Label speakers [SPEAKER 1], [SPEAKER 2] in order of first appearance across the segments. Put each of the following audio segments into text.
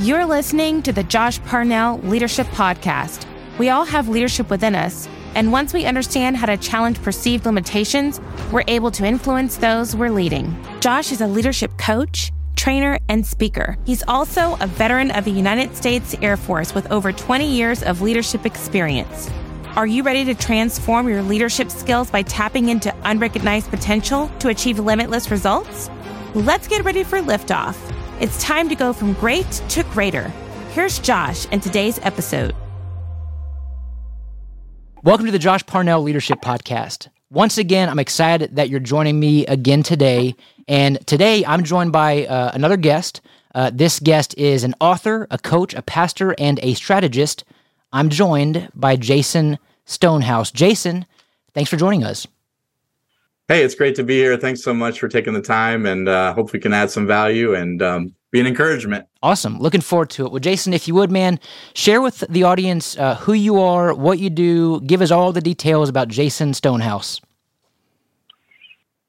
[SPEAKER 1] You're listening to the Josh Parnell Leadership Podcast. We all have leadership within us, and once we understand how to challenge perceived limitations, we're able to influence those we're leading. Josh is a leadership coach, trainer, and speaker. He's also a veteran of the United States Air Force with over 20 years of leadership experience. Are you ready to transform your leadership skills by tapping into unrecognized potential to achieve limitless results? Let's get ready for liftoff. It's time to go from great to greater. Here's Josh in today's episode.
[SPEAKER 2] Welcome to the Josh Parnell Leadership Podcast. Once again, I'm excited that you're joining me again today. And today I'm joined by uh, another guest. Uh, this guest is an author, a coach, a pastor, and a strategist. I'm joined by Jason Stonehouse. Jason, thanks for joining us.
[SPEAKER 3] Hey, it's great to be here. Thanks so much for taking the time, and uh, hope we can add some value and um, be an encouragement.
[SPEAKER 2] Awesome. Looking forward to it. Well, Jason, if you would, man, share with the audience uh, who you are, what you do. Give us all the details about Jason Stonehouse.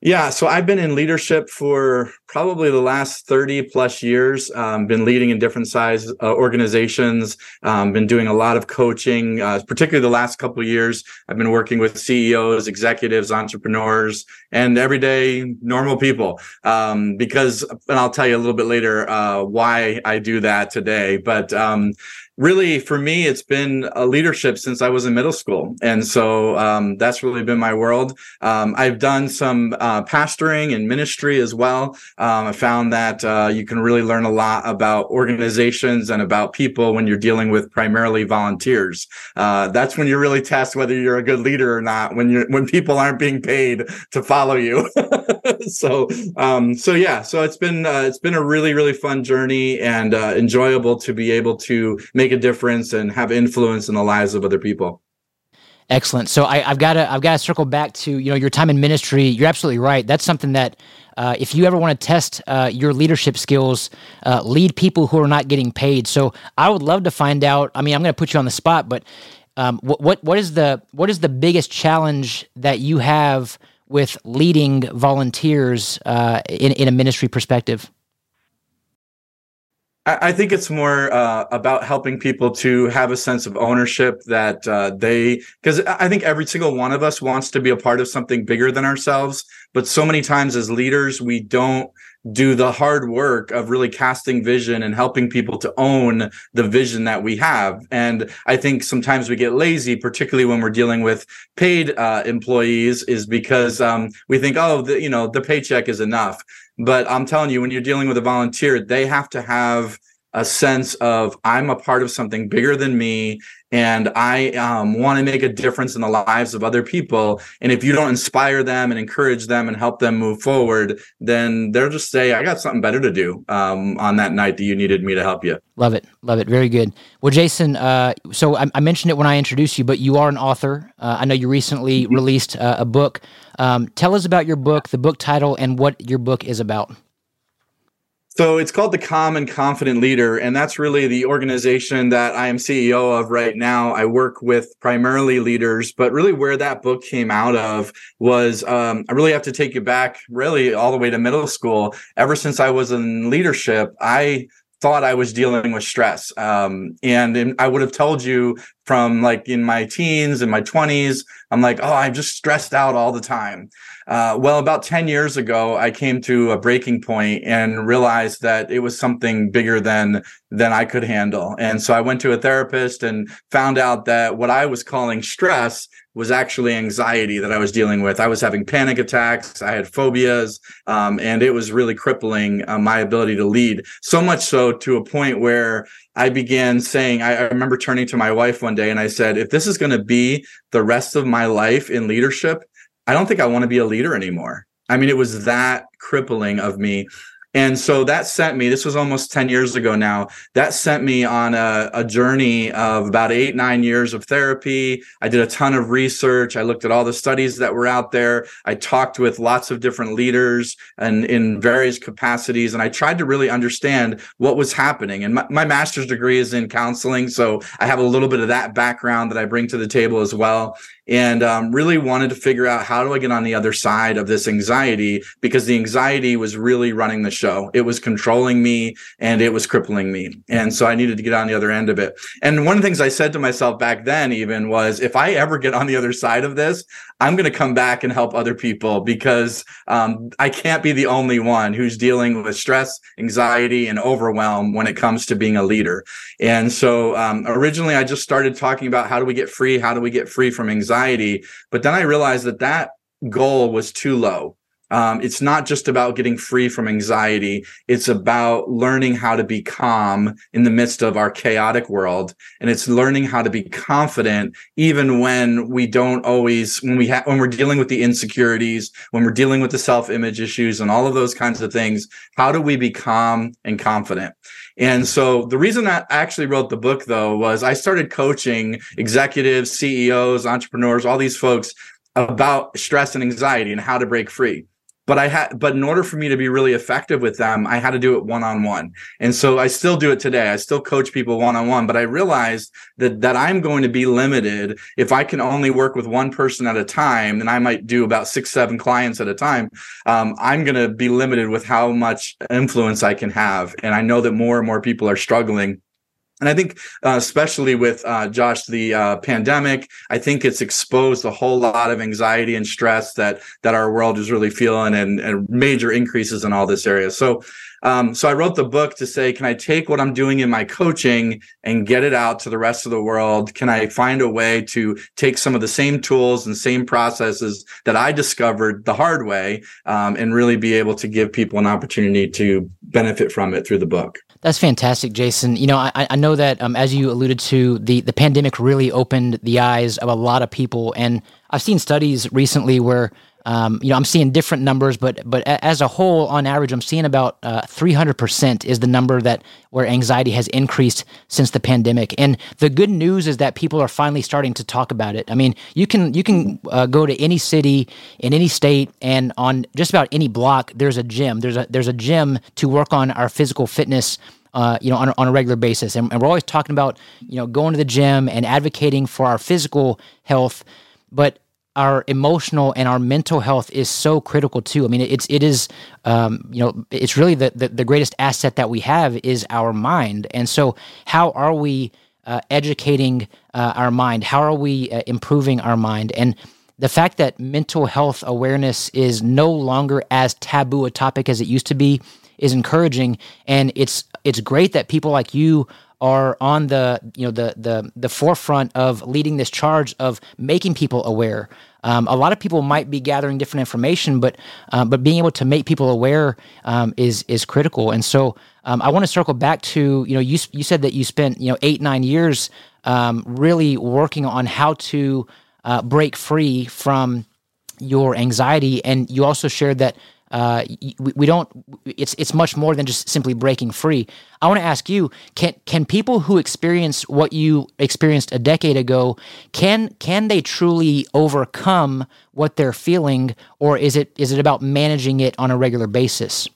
[SPEAKER 3] Yeah, so I've been in leadership for probably the last 30 plus years. Um, been leading in different size uh, organizations. Um, been doing a lot of coaching, uh, particularly the last couple of years. I've been working with CEOs, executives, entrepreneurs, and everyday normal people. Um, because, and I'll tell you a little bit later uh, why I do that today. But um, really for me it's been a leadership since i was in middle school. And so um, that's really been my world. Um, i've done some uh, pastoring and ministry as well. Um, i found that uh, you can really learn a lot about organizations and about people when you're dealing with primarily volunteers. Uh, that's when you really test whether you're a good leader or not when you're when people aren't being paid to follow you so um, so yeah so it's been uh, it's been a really really fun journey and uh, enjoyable to be able to make a difference and have influence in the lives of other people.
[SPEAKER 2] Excellent. So I, have got to I've got to circle back to you know your time in ministry. You're absolutely right. That's something that uh, if you ever want to test uh, your leadership skills, uh, lead people who are not getting paid. So I would love to find out. I mean, I'm going to put you on the spot, but um, what what what is the what is the biggest challenge that you have with leading volunteers uh, in in a ministry perspective?
[SPEAKER 3] I think it's more uh, about helping people to have a sense of ownership that uh, they, because I think every single one of us wants to be a part of something bigger than ourselves. But so many times as leaders, we don't do the hard work of really casting vision and helping people to own the vision that we have. And I think sometimes we get lazy, particularly when we're dealing with paid uh, employees, is because um, we think, oh, the, you know, the paycheck is enough. But I'm telling you, when you're dealing with a volunteer, they have to have a sense of I'm a part of something bigger than me and I um, want to make a difference in the lives of other people. And if you don't inspire them and encourage them and help them move forward, then they'll just say, I got something better to do um, on that night that you needed me to help you.
[SPEAKER 2] Love it. Love it. Very good. Well, Jason, uh, so I, I, mentioned it when I introduced you, but you are an author. Uh, I know you recently mm-hmm. released uh, a book. Um, tell us about your book, the book title, and what your book is about.
[SPEAKER 3] So it's called the Calm and Confident Leader, and that's really the organization that I am CEO of right now. I work with primarily leaders, but really where that book came out of was um, I really have to take you back, really all the way to middle school. Ever since I was in leadership, I thought I was dealing with stress. Um, and in, I would have told you from like in my teens and my 20s, I'm like, oh, I'm just stressed out all the time. Uh, well, about 10 years ago, I came to a breaking point and realized that it was something bigger than than I could handle. And so I went to a therapist and found out that what I was calling stress was actually anxiety that I was dealing with. I was having panic attacks, I had phobias, um, and it was really crippling uh, my ability to lead. So much so to a point where I began saying, I, I remember turning to my wife one day and I said, if this is going to be the rest of my life in leadership, I don't think I want to be a leader anymore. I mean, it was that crippling of me. And so that sent me, this was almost 10 years ago now, that sent me on a, a, journey of about eight, nine years of therapy. I did a ton of research. I looked at all the studies that were out there. I talked with lots of different leaders and in various capacities. And I tried to really understand what was happening. And my, my master's degree is in counseling. So I have a little bit of that background that I bring to the table as well. And um, really wanted to figure out how do I get on the other side of this anxiety because the anxiety was really running the show. It was controlling me and it was crippling me. And so I needed to get on the other end of it. And one of the things I said to myself back then, even was if I ever get on the other side of this, I'm going to come back and help other people because um, I can't be the only one who's dealing with stress, anxiety, and overwhelm when it comes to being a leader. And so um, originally, I just started talking about how do we get free? How do we get free from anxiety? But then I realized that that goal was too low. Um, it's not just about getting free from anxiety. It's about learning how to be calm in the midst of our chaotic world. And it's learning how to be confident even when we don't always, when we have, when we're dealing with the insecurities, when we're dealing with the self image issues and all of those kinds of things. How do we be calm and confident? And so the reason I actually wrote the book though was I started coaching executives, CEOs, entrepreneurs, all these folks about stress and anxiety and how to break free but I had, but in order for me to be really effective with them, I had to do it one on one. And so I still do it today. I still coach people one on one, but I realized that, that I'm going to be limited. If I can only work with one person at a time, and I might do about six, seven clients at a time, um, I'm going to be limited with how much influence I can have. And I know that more and more people are struggling and I think, uh, especially with uh, Josh, the uh, pandemic, I think it's exposed a whole lot of anxiety and stress that that our world is really feeling, and, and major increases in all this area. So, um, so I wrote the book to say, can I take what I'm doing in my coaching and get it out to the rest of the world? Can I find a way to take some of the same tools and same processes that I discovered the hard way, um, and really be able to give people an opportunity to benefit from it through the book?
[SPEAKER 2] That's fantastic, Jason. You know, I, I know that um, as you alluded to, the, the pandemic really opened the eyes of a lot of people. And I've seen studies recently where um, you know, I'm seeing different numbers, but but as a whole, on average, I'm seeing about uh, 300% is the number that where anxiety has increased since the pandemic. And the good news is that people are finally starting to talk about it. I mean, you can you can uh, go to any city in any state, and on just about any block, there's a gym. There's a there's a gym to work on our physical fitness. Uh, you know, on a, on a regular basis, and, and we're always talking about you know going to the gym and advocating for our physical health. But our emotional and our mental health is so critical too. I mean, it's it is um, you know it's really the, the, the greatest asset that we have is our mind. And so, how are we uh, educating uh, our mind? How are we uh, improving our mind? And the fact that mental health awareness is no longer as taboo a topic as it used to be is encouraging, and it's it's great that people like you are on the you know the the the forefront of leading this charge of making people aware. Um, a lot of people might be gathering different information, but uh, but being able to make people aware um, is is critical. And so um, I want to circle back to you know you you said that you spent you know eight nine years um, really working on how to uh, break free from your anxiety, and you also shared that uh, we, we don't. It's it's much more than just simply breaking free. I want to ask you: Can can people who experience what you experienced a decade ago can can they truly overcome what they're feeling, or is it is it about managing it on a regular basis?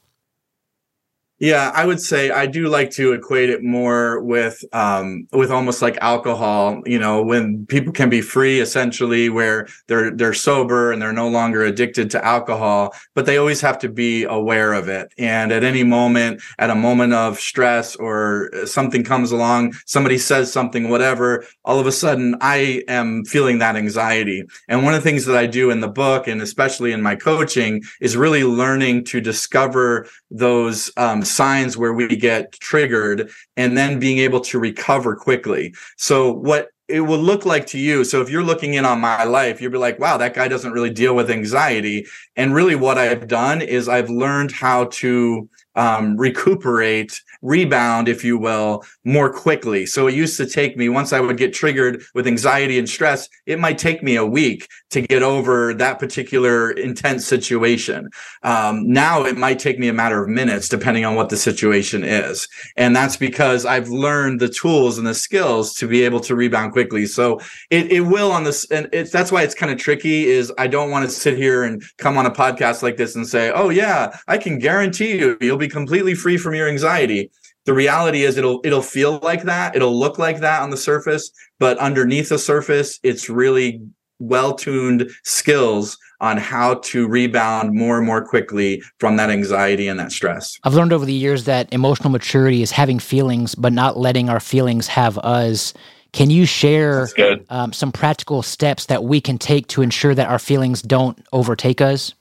[SPEAKER 3] Yeah, I would say I do like to equate it more with um, with almost like alcohol. You know, when people can be free, essentially, where they're they're sober and they're no longer addicted to alcohol, but they always have to be aware of it. And at any moment, at a moment of stress or something comes along, somebody says something, whatever, all of a sudden I am feeling that anxiety. And one of the things that I do in the book, and especially in my coaching, is really learning to discover those. Um, signs where we get triggered and then being able to recover quickly. So what it will look like to you. So if you're looking in on my life, you'll be like, wow, that guy doesn't really deal with anxiety. And really what I've done is I've learned how to um, recuperate, rebound, if you will, more quickly. So it used to take me, once I would get triggered with anxiety and stress, it might take me a week to get over that particular intense situation. Um, now it might take me a matter of minutes, depending on what the situation is. And that's because I've learned the tools and the skills to be able to rebound quickly. So it, it will on this, and it's, that's why it's kind of tricky is I don't want to sit here and come on a podcast like this and say, oh yeah, I can guarantee you, you'll be completely free from your anxiety the reality is it'll it'll feel like that it'll look like that on the surface but underneath the surface it's really well tuned skills on how to rebound more and more quickly from that anxiety and that stress.
[SPEAKER 2] I've learned over the years that emotional maturity is having feelings, but not letting our feelings have us. Can you share um, some practical steps that we can take to ensure that our feelings don't overtake us?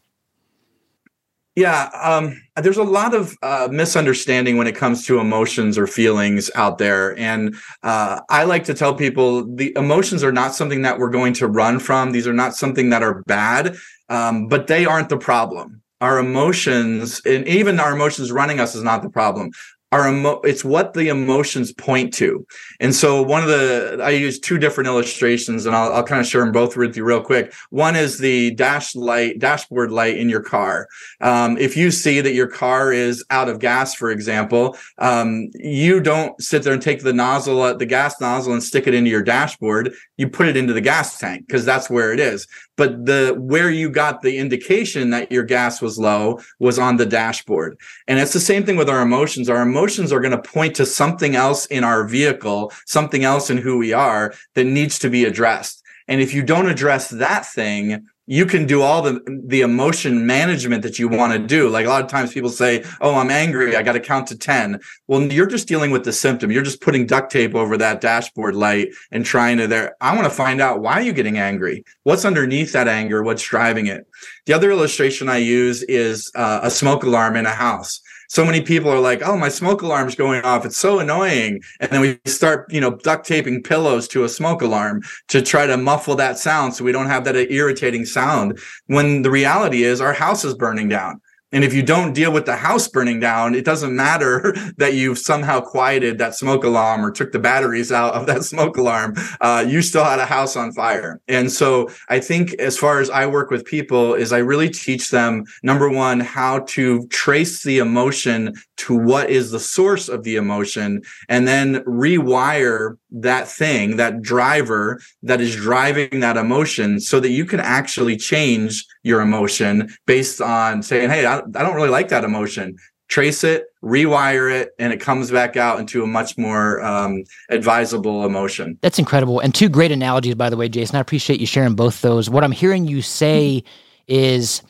[SPEAKER 3] Yeah, um, there's a lot of uh, misunderstanding when it comes to emotions or feelings out there. And uh, I like to tell people the emotions are not something that we're going to run from. These are not something that are bad, um, but they aren't the problem. Our emotions, and even our emotions running us, is not the problem our emo- it's what the emotions point to. And so one of the i use two different illustrations and i'll, I'll kind of share them both with you real quick. One is the dash light dashboard light in your car. Um, if you see that your car is out of gas for example um, you don't sit there and take the nozzle uh, the gas nozzle and stick it into your dashboard. You put it into the gas tank because that's where it is. But the where you got the indication that your gas was low was on the dashboard. And it's the same thing with our emotions. Our emotions are going to point to something else in our vehicle something else in who we are that needs to be addressed. And if you don't address that thing you can do all the the emotion management that you want to do. Like a lot of times people say oh i'm angry i got to count to 10 well you're just dealing with the symptom. You're just putting duct tape over that dashboard light and trying to there. I want to find out why are you getting angry? What's underneath that anger? What's driving it? The other illustration i use is uh, a smoke alarm in a house so many people are like, "Oh, my smoke alarm's going off. It's so annoying." And then we start, you know, duct taping pillows to a smoke alarm to try to muffle that sound so we don't have that irritating sound. When the reality is our house is burning down. And if you don't deal with the house burning down, it doesn't matter that you've somehow quieted that smoke alarm or took the batteries out of that smoke alarm. Uh, you still had a house on fire. And so I think as far as I work with people is I really teach them number one, how to trace the emotion to what is the source of the emotion and then rewire that thing, that driver that is driving that emotion so that you can actually change your emotion based on saying, Hey, I, I don't really like that emotion. Trace it, rewire it, and it comes back out into a much more um, advisable emotion.
[SPEAKER 2] That's incredible. And two great analogies, by the way, Jason. I appreciate you sharing both those. What I'm hearing you say is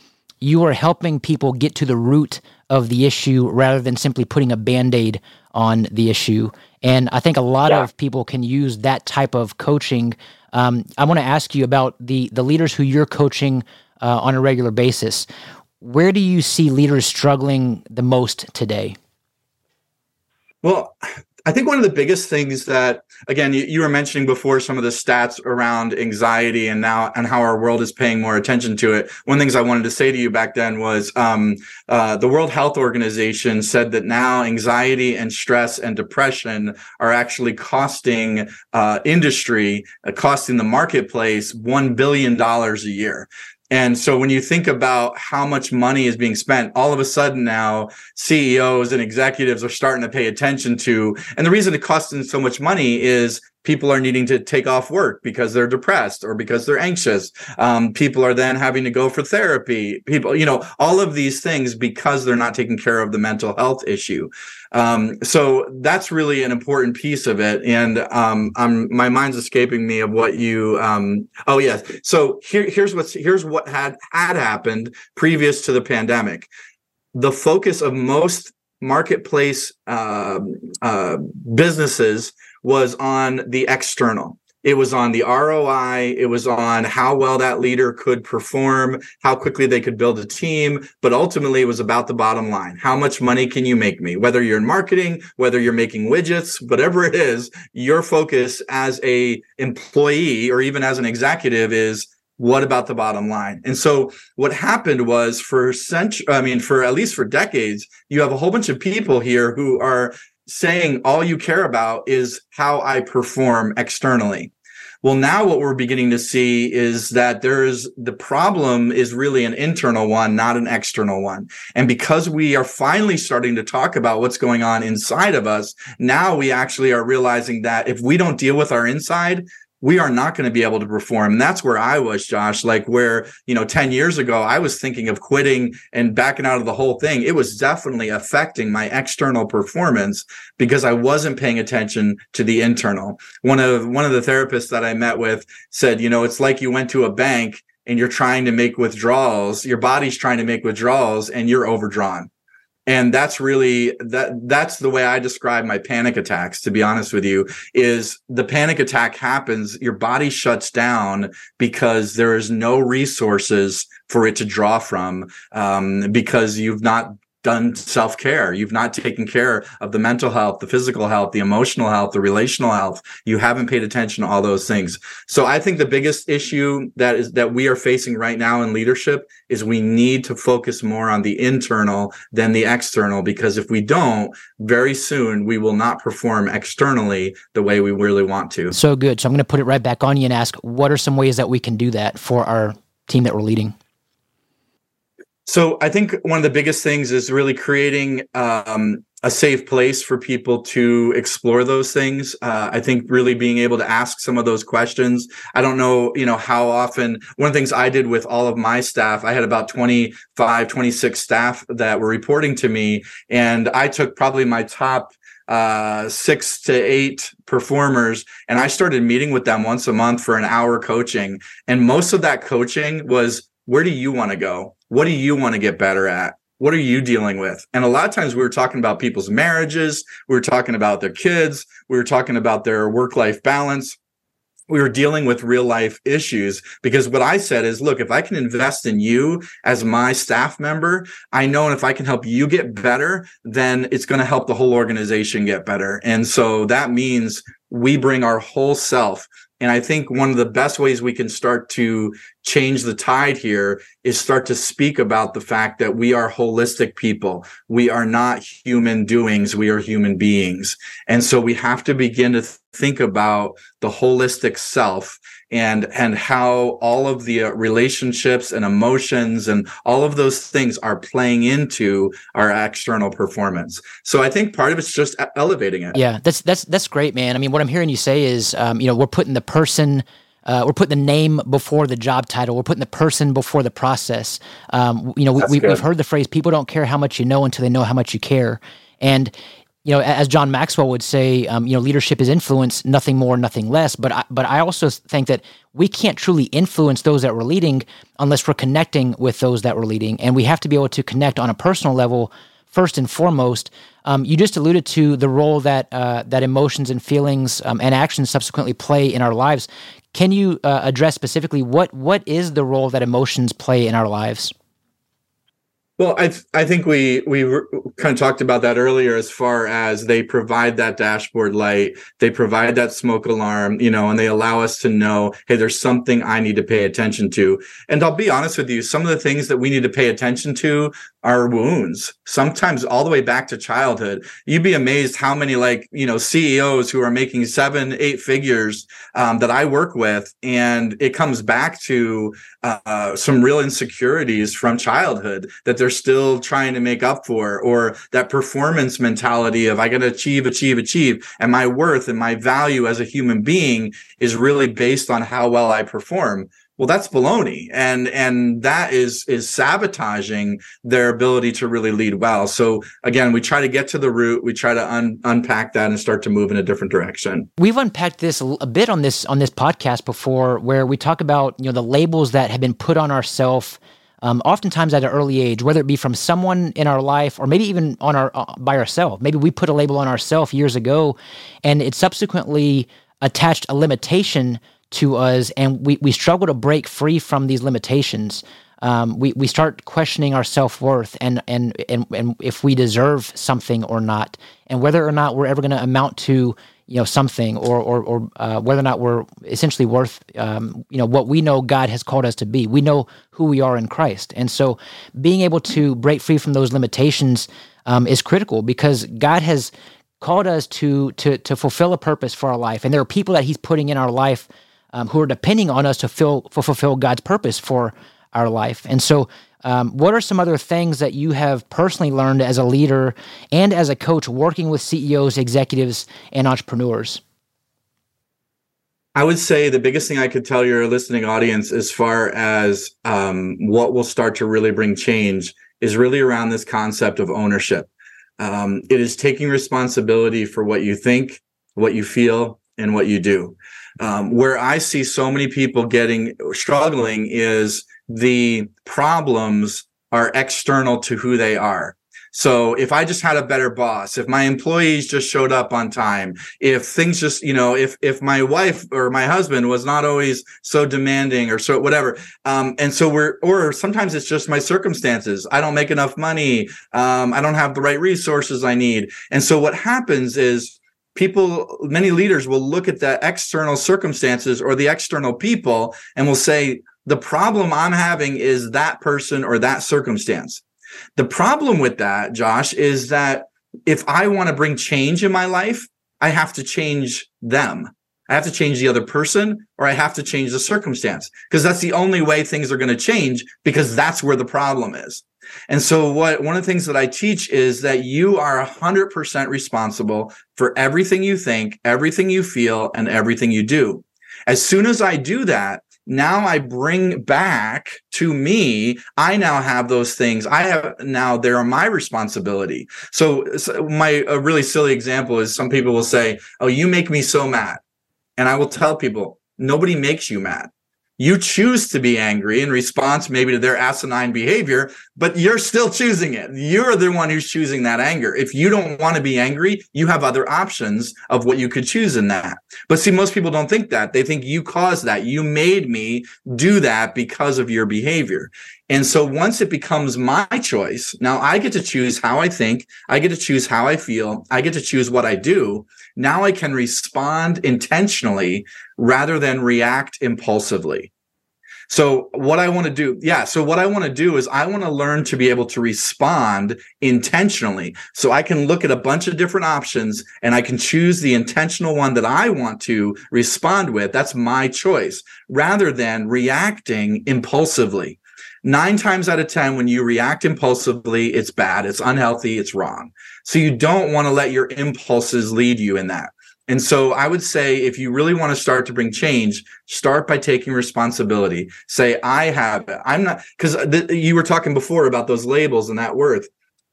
[SPEAKER 2] you are helping people get to the root of the issue rather than simply putting a band aid on the issue. And I think a lot yeah. of people can use that type of coaching. Um, I want to ask you about the the leaders who you're coaching uh, on a regular basis. Where do you see leaders struggling the most today?
[SPEAKER 3] Well, I think one of the biggest things that, again, you, you, were mentioning before some of the stats around anxiety and now and how our world is paying more attention to it. One of the things I wanted to say to you back then was um, uh, the World Health Organization said that now anxiety and stress and depression are actually costing uh, industry, uh, costing the marketplace $1 billion a year. And so when you think about how much money is being spent, all of a sudden now CEOs and executives are starting to pay attention to. And the reason it costs them so much money is people are needing to take off work because they're depressed or because they're anxious. Um, people are then having to go for therapy. People, you know, all of these things because they're not taking care of the mental health issue. Um, so that's really an important piece of it. And um, I'm, my mind's escaping me of what you. Um, oh yes. So here, here's what's here's what had had happened previous to the pandemic. The focus of most marketplace uh, uh, businesses was on the external. It was on the ROI. It was on how well that leader could perform, how quickly they could build a team. But ultimately, it was about the bottom line. How much money can you make me? Whether you're in marketing, whether you're making widgets, whatever it is, your focus as a employee or even as an executive is what about the bottom line? And so what happened was for century, I mean, for at least for decades, you have a whole bunch of people here who are saying all you care about is how I perform externally. Well, now what we're beginning to see is that there's the problem is really an internal one, not an external one. And because we are finally starting to talk about what's going on inside of us, now we actually are realizing that if we don't deal with our inside, we are not going to be able to perform. And that's where I was, Josh, like where, you know, 10 years ago, I was thinking of quitting and backing out of the whole thing. It was definitely affecting my external performance because I wasn't paying attention to the internal. One of, one of the therapists that I met with said, you know, it's like you went to a bank and you're trying to make withdrawals, your body's trying to make withdrawals and you're overdrawn and that's really that that's the way i describe my panic attacks to be honest with you is the panic attack happens your body shuts down because there is no resources for it to draw from um, because you've not done self care. You've not taken care of the mental health, the physical health, the emotional health, the relational health. You haven't paid attention to all those things. So I think the biggest issue that is that we are facing right now in leadership is we need to focus more on the internal than the external because if we don't, very soon we will not perform externally the way we really want to.
[SPEAKER 2] So good. So I'm going to put it right back on you and ask what are some ways that we can do that for our team that we're leading?
[SPEAKER 3] So I think one of the biggest things is really creating um, a safe place for people to explore those things. Uh, I think really being able to ask some of those questions. I don't know, you know, how often one of the things I did with all of my staff, I had about 25, 26 staff that were reporting to me. And I took probably my top uh, six to eight performers and I started meeting with them once a month for an hour coaching. And most of that coaching was, where do you want to go? What do you want to get better at? What are you dealing with? And a lot of times we were talking about people's marriages. We were talking about their kids. We were talking about their work life balance. We were dealing with real life issues because what I said is, look, if I can invest in you as my staff member, I know and if I can help you get better, then it's going to help the whole organization get better. And so that means we bring our whole self and I think one of the best ways we can start to change the tide here is start to speak about the fact that we are holistic people. We are not human doings. We are human beings. And so we have to begin to think about the holistic self and and how all of the uh, relationships and emotions and all of those things are playing into our external performance. So I think part of it's just elevating it.
[SPEAKER 2] Yeah, that's that's that's great, man. I mean, what I'm hearing you say is, um, you know, we're putting the person. Uh, we're putting the name before the job title. We're putting the person before the process. Um, you know, we, we, have heard the phrase "people don't care how much you know until they know how much you care," and you know, as John Maxwell would say, um, you know, leadership is influence, nothing more, nothing less. But I, but I also think that we can't truly influence those that we're leading unless we're connecting with those that we're leading, and we have to be able to connect on a personal level first and foremost. Um, you just alluded to the role that uh, that emotions and feelings um, and actions subsequently play in our lives. Can you uh, address specifically what what is the role that emotions play in our lives?
[SPEAKER 3] Well, I th- I think we we kind of talked about that earlier as far as they provide that dashboard light, they provide that smoke alarm, you know, and they allow us to know, hey, there's something I need to pay attention to. And I'll be honest with you, some of the things that we need to pay attention to are wounds, sometimes all the way back to childhood. You'd be amazed how many like, you know, CEOs who are making seven, eight figures um, that I work with, and it comes back to uh, some real insecurities from childhood that they're still trying to make up for, or that performance mentality of I got to achieve, achieve, achieve. And my worth and my value as a human being is really based on how well I perform well that's baloney and and that is is sabotaging their ability to really lead well so again we try to get to the root we try to un- unpack that and start to move in a different direction
[SPEAKER 2] we've unpacked this a bit on this on this podcast before where we talk about you know the labels that have been put on ourselves um, oftentimes at an early age, whether it be from someone in our life or maybe even on our uh, by ourselves. Maybe we put a label on ourselves years ago, and it subsequently attached a limitation to us, and we, we struggle to break free from these limitations. Um, we, we start questioning our self worth and, and, and, and if we deserve something or not, and whether or not we're ever going to amount to you know something or or, or uh, whether or not we're essentially worth um, you know what we know God has called us to be. We know who we are in Christ, and so being able to break free from those limitations um, is critical because God has called us to to to fulfill a purpose for our life, and there are people that He's putting in our life um, who are depending on us to fill, fulfill God's purpose for our life. And so, um, what are some other things that you have personally learned as a leader and as a coach working with CEOs, executives, and entrepreneurs?
[SPEAKER 3] I would say the biggest thing I could tell your listening audience as far as um, what will start to really bring change is really around this concept of ownership. Um, it is taking responsibility for what you think, what you feel, and what you do. Um, where I see so many people getting struggling is the problems are external to who they are. So if I just had a better boss, if my employees just showed up on time, if things just, you know, if if my wife or my husband was not always so demanding or so whatever, um, and so we're, or sometimes it's just my circumstances. I don't make enough money. Um, I don't have the right resources I need, and so what happens is people many leaders will look at the external circumstances or the external people and will say the problem i'm having is that person or that circumstance the problem with that, Josh, is that if I want to bring change in my life, I have to change them. I have to change the other person or I have to change the circumstance because that's the only way things are going to change because that's where the problem is. And so what one of the things that I teach is that you are 100% responsible for everything you think, everything you feel and everything you do. As soon as I do that, now I bring back to me, I now have those things. I have now they're my responsibility. So, so my a really silly example is some people will say, "Oh, you make me so mad." And I will tell people, nobody makes you mad. You choose to be angry in response maybe to their asinine behavior, but you're still choosing it. You're the one who's choosing that anger. If you don't want to be angry, you have other options of what you could choose in that. But see, most people don't think that. They think you caused that. You made me do that because of your behavior. And so once it becomes my choice, now I get to choose how I think. I get to choose how I feel. I get to choose what I do. Now I can respond intentionally rather than react impulsively. So what I want to do, yeah. So what I want to do is I want to learn to be able to respond intentionally. So I can look at a bunch of different options and I can choose the intentional one that I want to respond with. That's my choice rather than reacting impulsively. Nine times out of 10, when you react impulsively, it's bad, it's unhealthy, it's wrong. So you don't want to let your impulses lead you in that. And so I would say if you really want to start to bring change, start by taking responsibility. Say, I have it. I'm not, because th- you were talking before about those labels and that worth.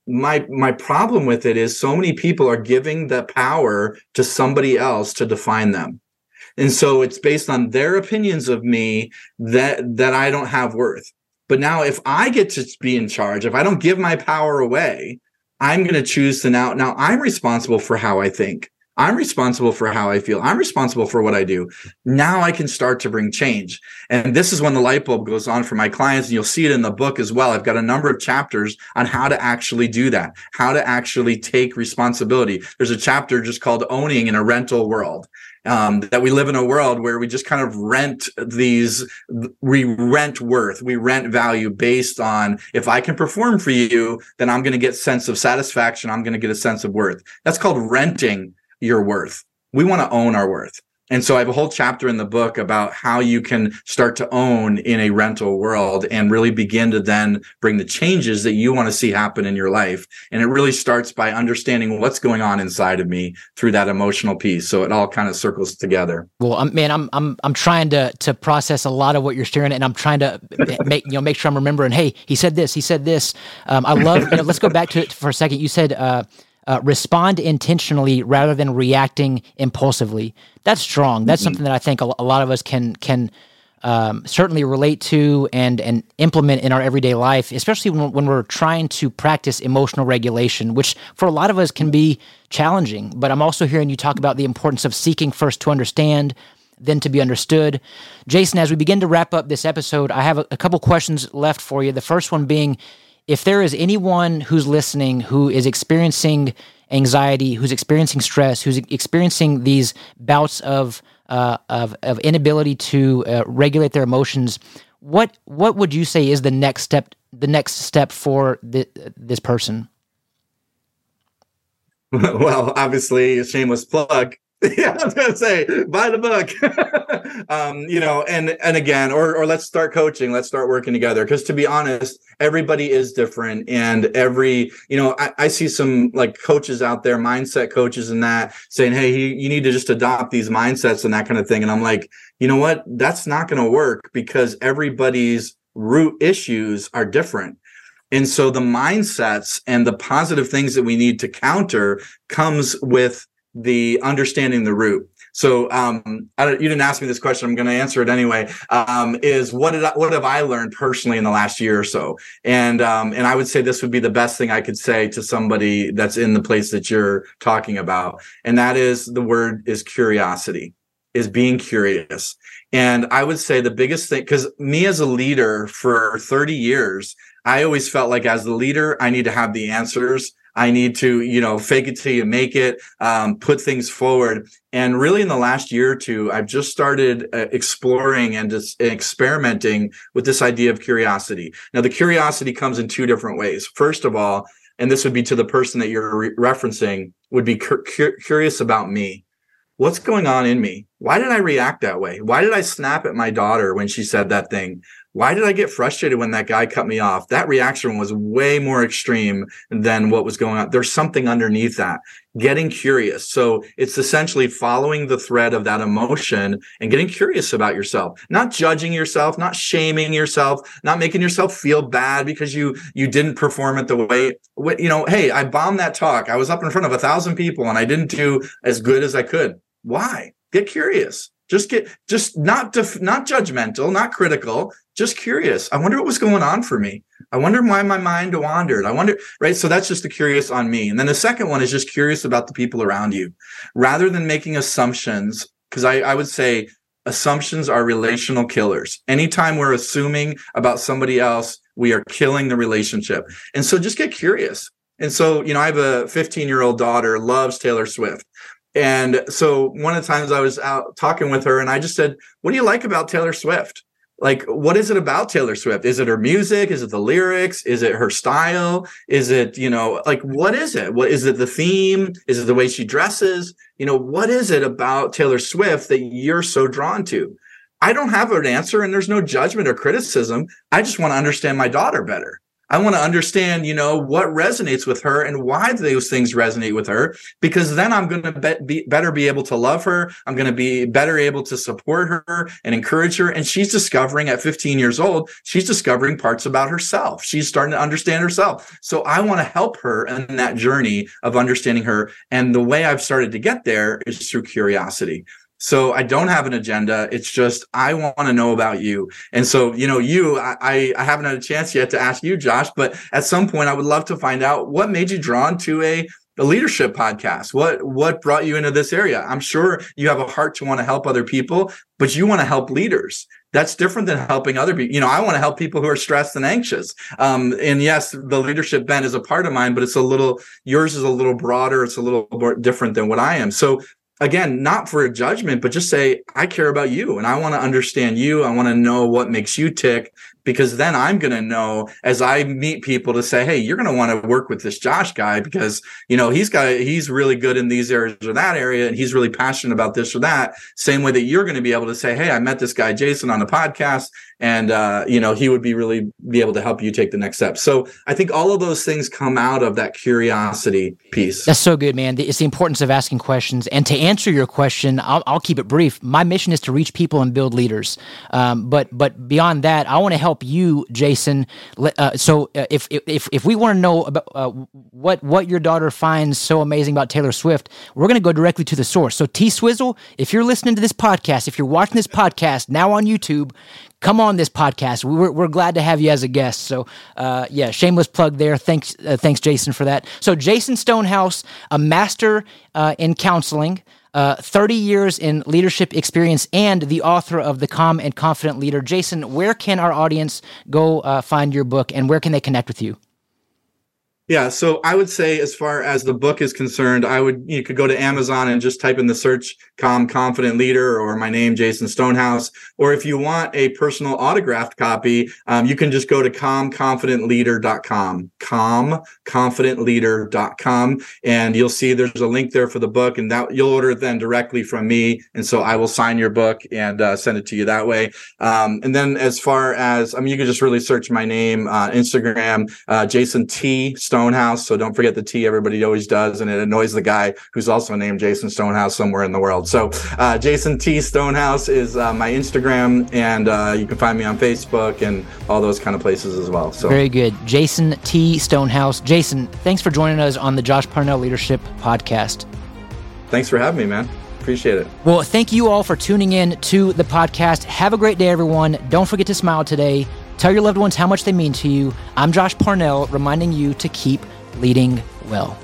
[SPEAKER 3] My my problem with it is so many people are giving the power to somebody else to define them. And so it's based on their opinions of me that that I don't have worth. But now if I get to be in charge, if I don't give my power away, I'm going to choose to now now I'm responsible for how I think. I'm responsible for how I feel. I'm responsible for what I do. Now I can start to bring change. And this is when the light bulb goes on for my clients. And you'll see it in the book as well. I've got a number of chapters on how to actually do that, how to actually take responsibility. There's a chapter just called owning in a rental world. Um, that we live in a world where we just kind of rent these, we rent worth, we rent value based on if I can perform for you, then I'm going to get sense of satisfaction. I'm going to get a sense of worth. That's called renting your worth. We want to own our worth. And so I have a whole chapter in the book about how you can start to own in a rental world and really begin to then bring the changes that you want to see happen in your life. And it really starts by understanding what's going on inside of me through that emotional piece. So it all kind of circles together.
[SPEAKER 2] Well, man, I'm I'm I'm trying to to process a lot of what you're sharing, and I'm trying to make you know make sure I'm remembering. Hey, he said this. He said this. Um, I love. You know, let's go back to it for a second. You said. Uh, uh, respond intentionally rather than reacting impulsively. That's strong. That's mm-hmm. something that I think a, a, lot of us can can um, certainly relate to and and implement in our everyday life, especially when, when we're trying to practice emotional regulation, which for a lot of us can be challenging. But I'm also hearing you talk about the importance of seeking first to understand, then to be understood. Jason, as we begin to wrap up this episode, I have a, a couple questions left for you. The first one being if there is anyone who's listening who is experiencing anxiety, who's experiencing stress, who's experiencing these bouts of uh, of, of inability to uh, regulate their emotions, what what would you say is the next step? The next step for the, this person?
[SPEAKER 3] Well, obviously, a shameless plug. yeah, I was gonna say buy the book. um, you know, and and again, or or let's start coaching, let's start working together. Because to be honest, everybody is different, and every you know, I, I, see some like coaches out there, mindset coaches, and that saying, hey, you, you need to just adopt these mindsets and that kind of thing. And I'm like, you know what? That's not to work because everybody's root issues are different. And so the mindsets and the positive things that we need to counter comes with the understanding the root. So um, you didn't ask me this question. I'm going to answer it anyway. Um, is what did I, what have I learned personally in the last year or so? And um, and I would say this would be the best thing I could say to somebody that's in the place that you're talking about, and that is the word is curiosity, is being curious. And I would say the biggest thing, because me as a leader for 30 years, I always felt like as the leader, I need to have the answers. I need to, you know, fake it till you make it, um, put things forward. And really, in the last year or two, I've just started uh, exploring and just experimenting with this idea of curiosity. Now, the curiosity comes in two different ways. First of all, and this would be to the person that you're re- referencing, would be cur- curious about me. What's going on in me? Why did I react that way? Why did I snap at my daughter when she said that thing? why did I get frustrated when that guy cut me off? That reaction was way more extreme than what was going on. There's something underneath that. Getting curious. So it's essentially following the thread of that emotion and getting curious about yourself, not judging yourself, not shaming yourself, not making yourself feel bad because you, you didn't perform it the way, you know, Hey, I bombed that talk. I was up in front of a thousand people and I didn't do as good as I could. Why? Get curious. Just get just not def, not judgmental not critical just curious. I wonder what was going on for me. I wonder why my mind wandered. I wonder right? So that's just the curious on me. And then the second one is just curious about the people around you. Rather than making assumptions because I, I would say assumptions are relational killers. Anytime we're assuming about somebody else we are killing the relationship. And so just get curious. And so, you know, I have a 15 year old daughter, loves Taylor Swift. And so one of the times I was out talking with her and I just said, What do you like about Taylor Swift? Like, what is it about Taylor Swift? Is it her music? Is it the lyrics? Is it her style? Is it, you know, like, what is it? What is it the theme? Is it the way she dresses? You know, what is it about Taylor Swift that you're so drawn to? I don't have an answer and there's no judgment or criticism. I just want to understand my daughter better. I want to understand, you know, what resonates with her and why those things resonate with her, because then I'm going to be, be better be able to love her. I'm going to be better able to support her and encourage her. And she's discovering at 15 years old, she's discovering parts about herself. She's starting to understand herself. So I want to help her in that journey of understanding her. And the way I've started to get there is through curiosity. So I don't have an agenda. It's just I want to know about you. And so, you know, you, I, I haven't had a chance yet to ask you, Josh, but at some point I would love to find out what made you drawn to a a leadership podcast? What what brought you into this area? I'm sure you have a heart to want to help other people but you want to help leaders. That's different than helping other people you know i want to help people who are stressed and anxious. Um, and yes the leadership bent is a part of mine but it's a little yours is a little broader. It's a little more different than what i am. So again, not for a judgment, but just say, I care about you and I want to understand you. I want to know what makes you tick because then I'm going to know as I meet people to say, Hey, you're going to want to work with this Josh guy because, you know, he's got, he's really good in these areas or that area. And he's really passionate about this or that. Same way that you're going to be able to say, Hey, I met this guy, Jason on a podcast and uh, you know he would be really be able to help you take the next step. So i think all of those things come out of that curiosity piece.
[SPEAKER 2] That's so good man. It's the importance of asking questions. And to answer your question i'll, I'll keep it brief. My mission is to reach people and build leaders. Um, but but beyond that i want to help you jason. Uh, so uh, if, if if we want to know about uh, what what your daughter finds so amazing about taylor swift we're going to go directly to the source. So t swizzle if you're listening to this podcast if you're watching this podcast now on youtube come on this podcast. We're, we're glad to have you as a guest. So, uh, yeah, shameless plug there. Thanks, uh, thanks, Jason, for that. So, Jason Stonehouse, a master uh, in counseling. Uh, 30 years in leadership experience and the author of The Calm and Confident Leader. Jason, where can our audience go uh, find your book and where can they connect with you?
[SPEAKER 3] Yeah, so I would say, as far as the book is concerned, I would you could go to Amazon and just type in the search "Calm Confident Leader" or my name, Jason Stonehouse. Or if you want a personal autographed copy, um, you can just go to calmconfidentleader.com, calmconfidentleader.com, and you'll see there's a link there for the book, and that you'll order it then directly from me, and so I will sign your book and uh, send it to you that way. Um, and then as far as I mean, you can just really search my name, uh, Instagram, uh, Jason T Stone. Stonehouse. So don't forget the T everybody always does. And it annoys the guy who's also named Jason Stonehouse somewhere in the world. So uh, Jason T Stonehouse is uh, my Instagram, and uh, you can find me on Facebook and all those kind of places as well. So
[SPEAKER 2] very good. Jason T Stonehouse. Jason, thanks for joining us on the Josh Parnell Leadership Podcast.
[SPEAKER 3] Thanks for having me, man. Appreciate it.
[SPEAKER 2] Well, thank you all for tuning in to the podcast. Have a great day, everyone. Don't forget to smile today. Tell your loved ones how much they mean to you. I'm Josh Parnell, reminding you to keep leading well.